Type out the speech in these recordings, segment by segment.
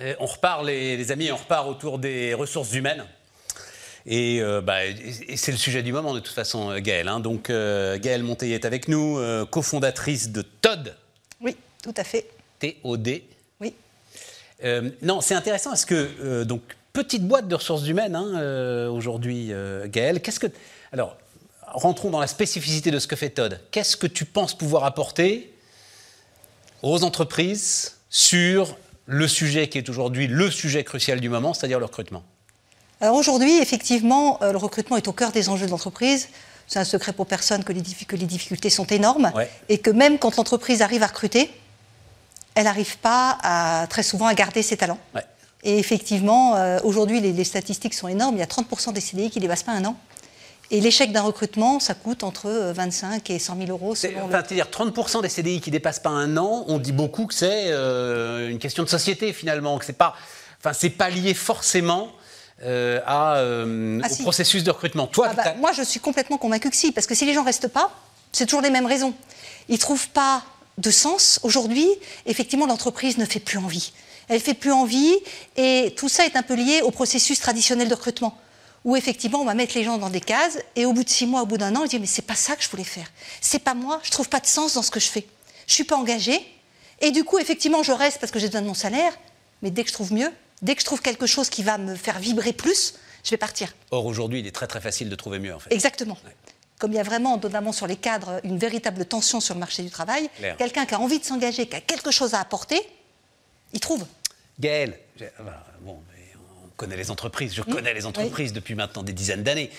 Euh, on repart, les, amis, on repart autour des ressources humaines. Et, euh, bah, c'est le sujet du moment de toute façon, euh, Gaëlle. Hein. Donc Gaëlle Monteil est avec nous, cofondatrice de TOD. Oui, tout à fait. T-O-D. Oui. non, c'est intéressant parce que, donc, petite boîte de ressources humaines hein, aujourd'hui, Gaëlle. Qu'est-ce que. Alors, rentrons dans la spécificité de ce que fait TOD. Qu'est-ce que tu penses pouvoir apporter aux entreprises sur le sujet qui est aujourd'hui le sujet crucial du moment, c'est-à-dire le recrutement Alors aujourd'hui, effectivement, euh, le recrutement est au cœur des enjeux de l'entreprise. C'est un secret pour personne que les, difficultés sont énormes et que même quand l'entreprise arrive à recruter, elle n'arrive pas à, très souvent à garder ses talents. Et effectivement, euh, aujourd'hui, les, les, statistiques sont énormes. Il y a 30% des CDI qui ne dépassent pas un an. Et l'échec d'un recrutement, ça coûte entre 25 euh, et 100 000 euros. C'est-à-dire 30% des CDI qui dépassent pas un an, on dit beaucoup que c'est euh, une question de société finalement, que c'est pas, enfin c'est pas lié forcément euh, à, ah, au processus de recrutement. Toi, ah, bah, moi, je suis complètement convaincu que si, parce que si les gens restent pas, c'est toujours les mêmes raisons. Ils trouvent pas de sens. Aujourd'hui, effectivement, l'entreprise ne fait plus envie. Elle fait plus envie, et tout ça est un peu lié au processus traditionnel de recrutement où effectivement on va mettre les gens dans des cases et au bout de six mois, au bout d'un an, ils disent mais c'est pas ça que je voulais faire, c'est pas moi, je trouve pas de sens dans ce que je fais, je suis pas engagée et du coup effectivement je reste parce que j'ai besoin de mon salaire, mais dès que je trouve mieux, dès que je trouve quelque chose qui va me faire vibrer plus, je vais partir. Or aujourd'hui il est très très facile de trouver mieux en fait. Exactement. Comme il y a vraiment, notamment sur les cadres, une véritable tension sur le marché du travail, quelqu'un qui a envie de s'engager, qui a quelque chose à apporter, il trouve. Gaël, bon, connais les entreprises, je connais les entreprises depuis maintenant des dizaines d'années.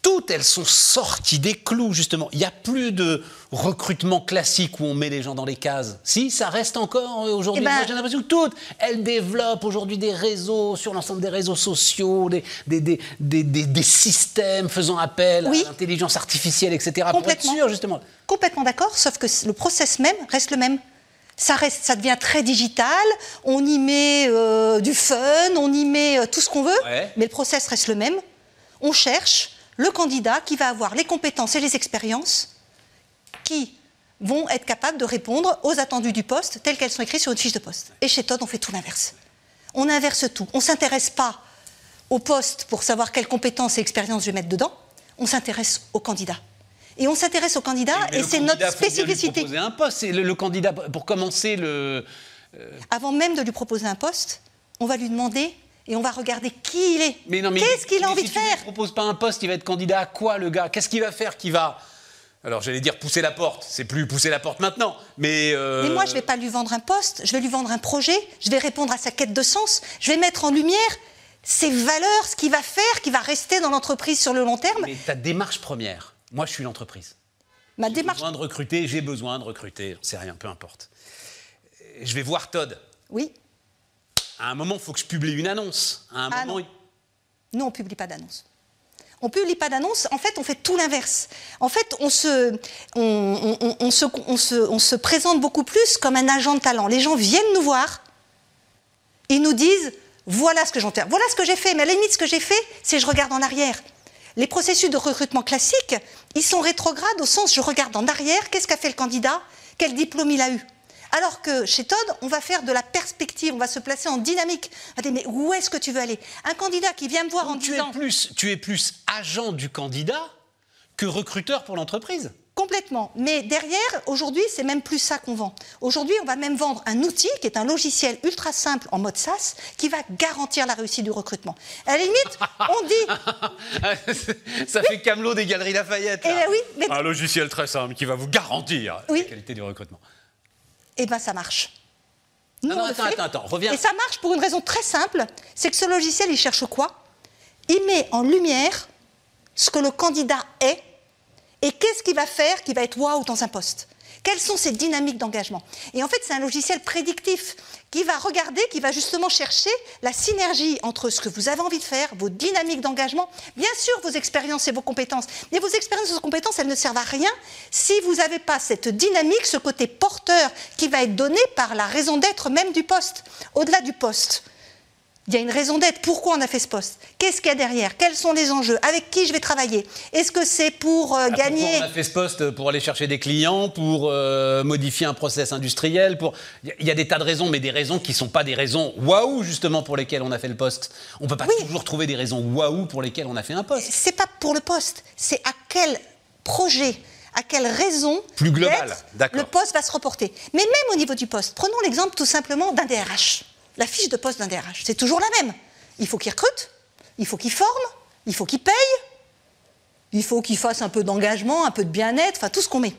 Toutes elles sont sorties des clous, justement. Il n'y a plus de recrutement classique où on met les gens dans les cases. Si, ça reste encore euh, aujourd'hui. Eh ben j'ai l'impression que toutes, elles développent aujourd'hui des réseaux, sur l'ensemble des réseaux sociaux, des, des, des, des, systèmes faisant appel à l'intelligence artificielle, etc. Complètement. Pour justement. Complètement d'accord, sauf que le process même reste le même ça, reste, ça devient très digital, on y met euh, du fun, on y met euh, tout ce qu'on veut, mais le process reste le même. On cherche le candidat qui va avoir les compétences et les expériences qui vont être capables de répondre aux attendus du poste telles qu'elles sont écrites sur une fiche de poste. Et chez Todd, on fait tout l'inverse. On inverse tout. On ne s'intéresse pas au poste pour savoir quelles compétences et expériences je vais mettre dedans, on s'intéresse au candidat. Et on s'intéresse au candidat et c'est notre spécificité. Lui proposer un poste. le, le, candidat, pour commencer, le. Euh, Avant même de lui proposer un poste, on va lui demander et on va regarder qui il est. Qu'est-ce qu'il a envie de faire Si tu ne proposes pas un poste, il va être candidat à quoi, le gars? Qu'est-ce qu'il va faire qui va? Alors j'allais dire pousser la porte, c'est plus pousser la porte maintenant, mais... Euh, mais moi je ne vais pas lui vendre un poste, je vais lui vendre un projet, je vais répondre à sa quête de sens, je vais mettre en lumière ses valeurs, ce qu'il va faire, qui va rester dans l'entreprise sur le long terme. Mais ta démarche première, moi, je suis l'entreprise. Ma j'ai besoin de recruter, j'ai besoin de recruter, c'est rien, peu importe. Je vais voir Todd. Oui. À un moment, il faut que je publie une annonce. À un ah moment, non. Nous, on ne publie pas d'annonce. On ne publie pas d'annonce. En fait, on fait tout l'inverse. En fait, on se, on, se, se, on se présente beaucoup plus comme un agent de talent. Les gens viennent nous voir. Ils nous disent voilà ce que j'en Voilà ce que j'ai fait. Mais à la limite, ce que j'ai fait, c'est je regarde en arrière. Les processus de recrutement classiques, ils sont rétrogrades au sens je regarde en arrière, qu'est-ce qu'a fait le candidat, quel diplôme il a eu. Alors que chez Todd, on va faire de la perspective, on va se placer en dynamique. mais où est-ce que tu veux aller? Un candidat qui vient me voir en tu disant... Es plus, tu es plus agent du candidat que recruteur pour l'entreprise. Complètement. Mais derrière, aujourd'hui, c'est même plus ça qu'on vend. Aujourd'hui, on va même vendre un outil qui est un logiciel ultra simple en mode SaaS qui va garantir la réussite du recrutement. À la limite, on dit. ça fait camelot des galeries Lafayette. Eh oui, mais... Un logiciel très simple qui va vous garantir la qualité du recrutement. Eh bien, ça marche. non, non, attends, attends, attends, reviens. Et ça marche pour une raison très simple c'est que ce logiciel, il cherche quoi? Il met en lumière ce que le candidat est et qu'est-ce qu'il va faire qui va être waouh dans un poste? Quelles sont ses dynamiques d'engagement? Et en fait, c'est un logiciel prédictif qui va regarder, qui va justement chercher la synergie entre ce que vous avez envie de faire, vos dynamiques d'engagement, bien sûr vos expériences et vos compétences. Mais vos expériences et vos compétences, elles ne servent à rien si vous n'avez pas cette dynamique, ce côté porteur qui va être donné par la raison d'être même du poste. Au-delà du poste, Il y a une raison d'être. Pourquoi on a fait ce poste? Qu'est-ce qu'il y a derrière? Quels sont les enjeux? Avec qui je vais travailler? Est-ce que c'est pour euh, ah, gagner? Pourquoi on a fait ce poste pour aller chercher des clients, pour euh, modifier un process industriel pour... Il y a des tas de raisons, mais des raisons qui ne sont pas des raisons waouh, justement, pour lesquelles on a fait le poste. On ne peut pas toujours trouver des raisons waouh pour lesquelles on a fait un poste. C'est pas pour le poste, c'est à quel projet à quelle raison Plus global, le poste va se reporter. Mais même au niveau du poste, prenons l'exemple tout simplement d'un DRH la fiche de poste d'un DRH. C'est toujours la même. Il faut qu'il recrute, il faut qu'il forme, il faut qu'il paye, il faut qu'il fasse un peu d'engagement, un peu de bien-être, enfin tout ce qu'on met.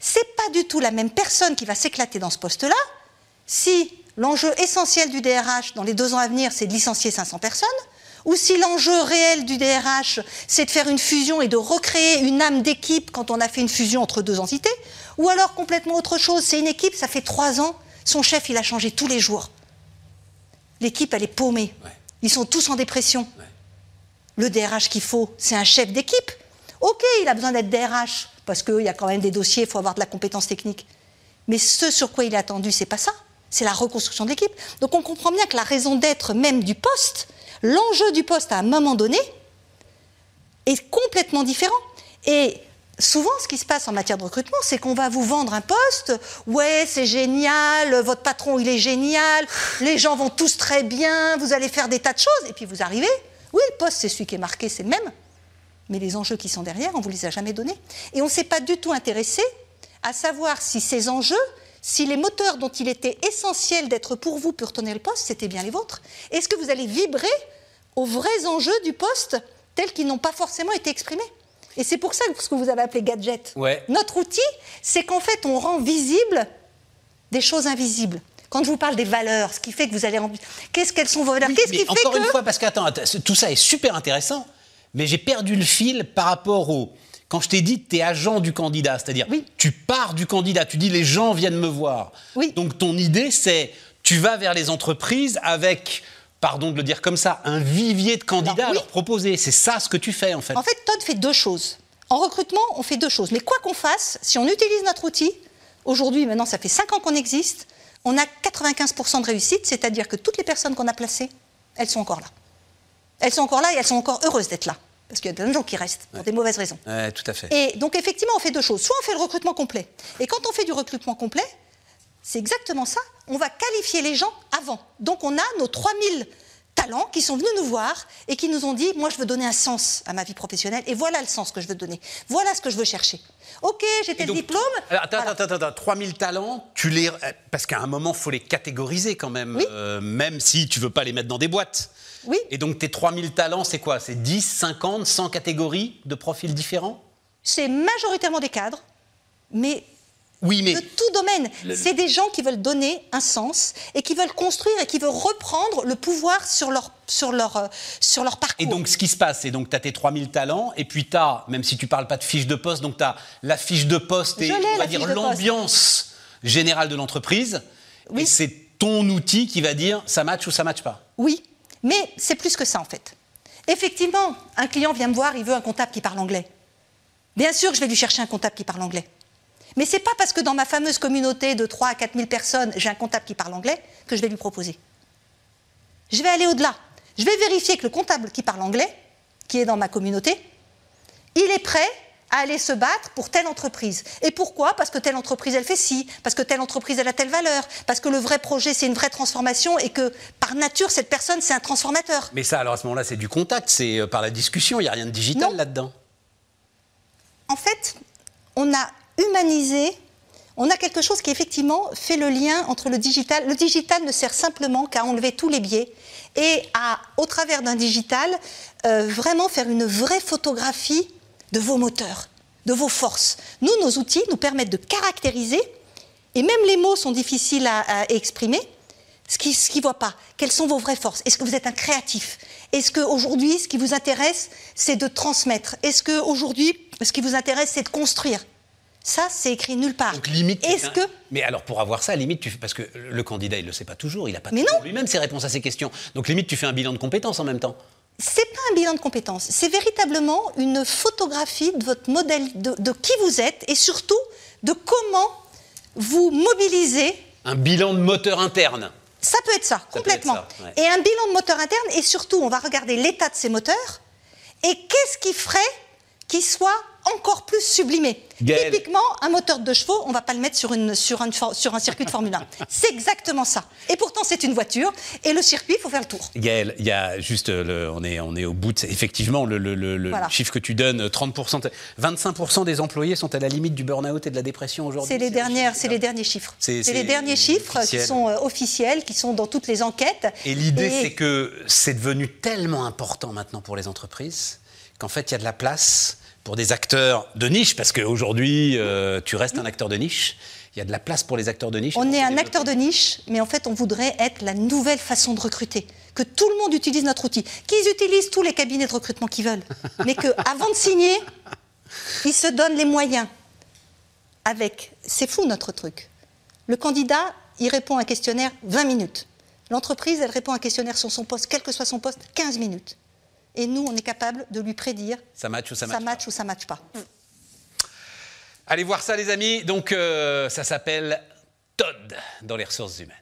C'est pas du tout la même personne qui va s'éclater dans ce poste-là si l'enjeu essentiel du DRH dans les deux ans à venir, c'est de licencier 500 personnes, ou si l'enjeu réel du DRH, c'est de faire une fusion et de recréer une âme d'équipe quand on a fait une fusion entre deux entités, ou alors complètement autre chose, c'est une équipe, ça fait trois ans, son chef, il a changé tous les jours l'équipe, elle est paumée. Ils sont tous en dépression. Le DRH qu'il faut, c'est un chef d'équipe. Ok, il a besoin d'être DRH, parce qu'il y a quand même des dossiers, il faut avoir de la compétence technique. Mais ce sur quoi il est attendu, c'est pas ça. C'est la reconstruction de l'équipe. Donc on comprend bien que la raison d'être même du poste, l'enjeu du poste à un moment donné, est complètement différent. Et souvent, ce qui se passe en matière de recrutement, c'est qu'on va vous vendre un poste. Ouais, c'est génial, votre patron, il est génial, les gens vont tous très bien, vous allez faire des tas de choses. Et puis vous arrivez, oui, le poste, c'est celui qui est marqué, c'est le même. Mais les enjeux qui sont derrière, on ne vous les a jamais donnés. Et on ne s'est pas du tout intéressé à savoir si ces enjeux, si les moteurs dont il était essentiel d'être pour vous pour tenir le poste, c'était bien les vôtres. Est-ce que vous allez vibrer aux vrais enjeux du poste tels qu'ils n'ont pas forcément été exprimés? Et c'est pour ça que ce que vous avez appelé gadget. Notre outil, c'est qu'en fait, on rend visible des choses invisibles. Quand je vous parle des valeurs, ce qui fait que vous allez... Qu'est-ce qu'elles sont vos valeurs Qu'est-ce qui encore une fois, parce que attends, tout ça est super intéressant, mais j'ai perdu le fil par rapport au... Quand je t'ai dit, tu es agent du candidat, c'est-à-dire tu pars du candidat, tu dis les gens viennent me voir. Oui. Donc ton idée, c'est tu vas vers les entreprises avec pardon de le dire comme ça, un vivier de candidats à leur proposer. C'est ça ce que tu fais en fait. En fait, Todd fait deux choses. En recrutement, on fait deux choses. Mais quoi qu'on fasse, si on utilise notre outil, aujourd'hui, maintenant, ça fait 5 ans qu'on existe, on a 95% de réussite, c'est-à-dire que toutes les personnes qu'on a placées, elles sont encore là. Elles sont encore là et elles sont encore heureuses d'être là. Parce qu'il y a plein de gens qui restent pour des mauvaises raisons. Ouais, tout à fait. Et donc, effectivement, on fait deux choses. Soit on fait le recrutement complet. Et quand on fait du recrutement complet, c'est exactement ça. On va qualifier les gens avant. Donc on a nos 3000 talents qui sont venus nous voir et qui nous ont dit moi je veux donner un sens à ma vie professionnelle et voilà le sens que je veux donner. Voilà ce que je veux chercher. Ok, j'ai tel diplôme. Attends, attends, attends, attends, 3000 talents, tu les parce qu'à un moment il faut les catégoriser quand même, euh, même si tu veux pas les mettre dans des boîtes. Oui. Et donc tes 3000 talents, c'est quoi? C'est 10, 50, 100 catégories de profils différents? C'est majoritairement des cadres, mais oui, mais de tout domaine. C'est des gens qui veulent donner un sens et qui veulent construire et qui veulent reprendre le pouvoir sur leur, sur leur, euh, sur leur parcours. Et donc, ce qui se passe, c'est donc tu as tes 3000 talents et puis tu as, même si tu parles pas de fiche de poste, donc tu as la fiche de poste et on va dire l'ambiance générale de l'entreprise. Oui. Et c'est ton outil qui va dire ça match ou ça match pas. Oui, mais c'est plus que ça en fait. Effectivement, un client vient me voir, il veut un comptable qui parle anglais. Bien sûr que je vais lui chercher un comptable qui parle anglais. Mais ce n'est pas parce que dans ma fameuse communauté de 3 à 4 000 personnes, j'ai un comptable qui parle anglais que je vais lui proposer. Je vais aller au-delà. Je vais vérifier que le comptable qui parle anglais, qui est dans ma communauté, il est prêt à aller se battre pour telle entreprise. Et pourquoi? Parce que telle entreprise, elle fait ci, parce que telle entreprise, elle a telle valeur, parce que le vrai projet, c'est une vraie transformation et que par nature, cette personne, c'est un transformateur. Mais ça, alors à ce moment-là, c'est du contact, c'est euh, par la discussion, il n'y a rien de digital là-dedans. En fait, on a humanisé, on a quelque chose qui effectivement fait le lien entre le digital. Le digital ne sert simplement qu'à enlever tous les biais et à, au travers d'un digital, euh, vraiment faire une vraie photographie de vos moteurs, de vos forces. Nous, nos outils nous permettent de caractériser, et même les mots sont difficiles à, exprimer, ce qu'ils ne voient pas. Quelles sont vos vraies forces? Est-ce que vous êtes un créatif? Est-ce qu'aujourd'hui, ce qui vous intéresse, c'est de transmettre? Est-ce qu'aujourd'hui, ce qui vous intéresse, c'est de construire? Ça, c'est écrit nulle part. Donc limite. Est-ce que Mais alors pour avoir ça, limite, tu... parce que le candidat, il le sait pas toujours, il n'a pas lui-même ses réponses à ces questions. Donc limite, tu fais un bilan de compétences en même temps. C'est pas un bilan de compétences, c'est véritablement une photographie de votre modèle, de, qui vous êtes et surtout de comment vous mobilisez. Un bilan de moteur interne. Ça peut être ça, complètement. Et un bilan de moteur interne, et surtout, on va regarder l'état de ces moteurs, et qu'est-ce qui ferait qu'il soit encore plus sublimé. Typiquement, un moteur de chevaux, on ne va pas le mettre sur, une, sur, un, sur un circuit de Formule 1. C'est exactement ça. Et pourtant, c'est une voiture. Et le circuit, il faut faire le tour. Gaël, il y a juste, le, on, est, on est au bout de. Effectivement, le, le, chiffre que tu donnes, 30%, 25% des employés sont à la limite du burn-out et de la dépression aujourd'hui. C'est les, dernières, c'est les derniers chiffres. C'est les derniers chiffres qui sont euh, officiels, qui sont dans toutes les enquêtes. Et l'idée, c'est que c'est devenu tellement important maintenant pour les entreprises qu'en fait, il y a de la place pour des acteurs de niche, parce qu'aujourd'hui, euh, tu restes un acteur de niche. Il y a de la place pour les acteurs de niche. On est un acteur de niche, mais en fait, on voudrait être la nouvelle façon de recruter. Que tout le monde utilise notre outil. Qu'ils utilisent tous les cabinets de recrutement qu'ils veulent. mais qu'avant de signer, ils se donnent les moyens. Avec. C'est fou notre truc. Le candidat, il répond à un questionnaire 20 minutes. L'entreprise, elle répond à un questionnaire sur son poste, quel que soit son poste, 15 minutes et nous, on est capable de lui prédire ça match ou ça, ça match, ou ça match pas. Allez voir ça, les amis. Donc, euh, ça s'appelle Todd dans les ressources humaines.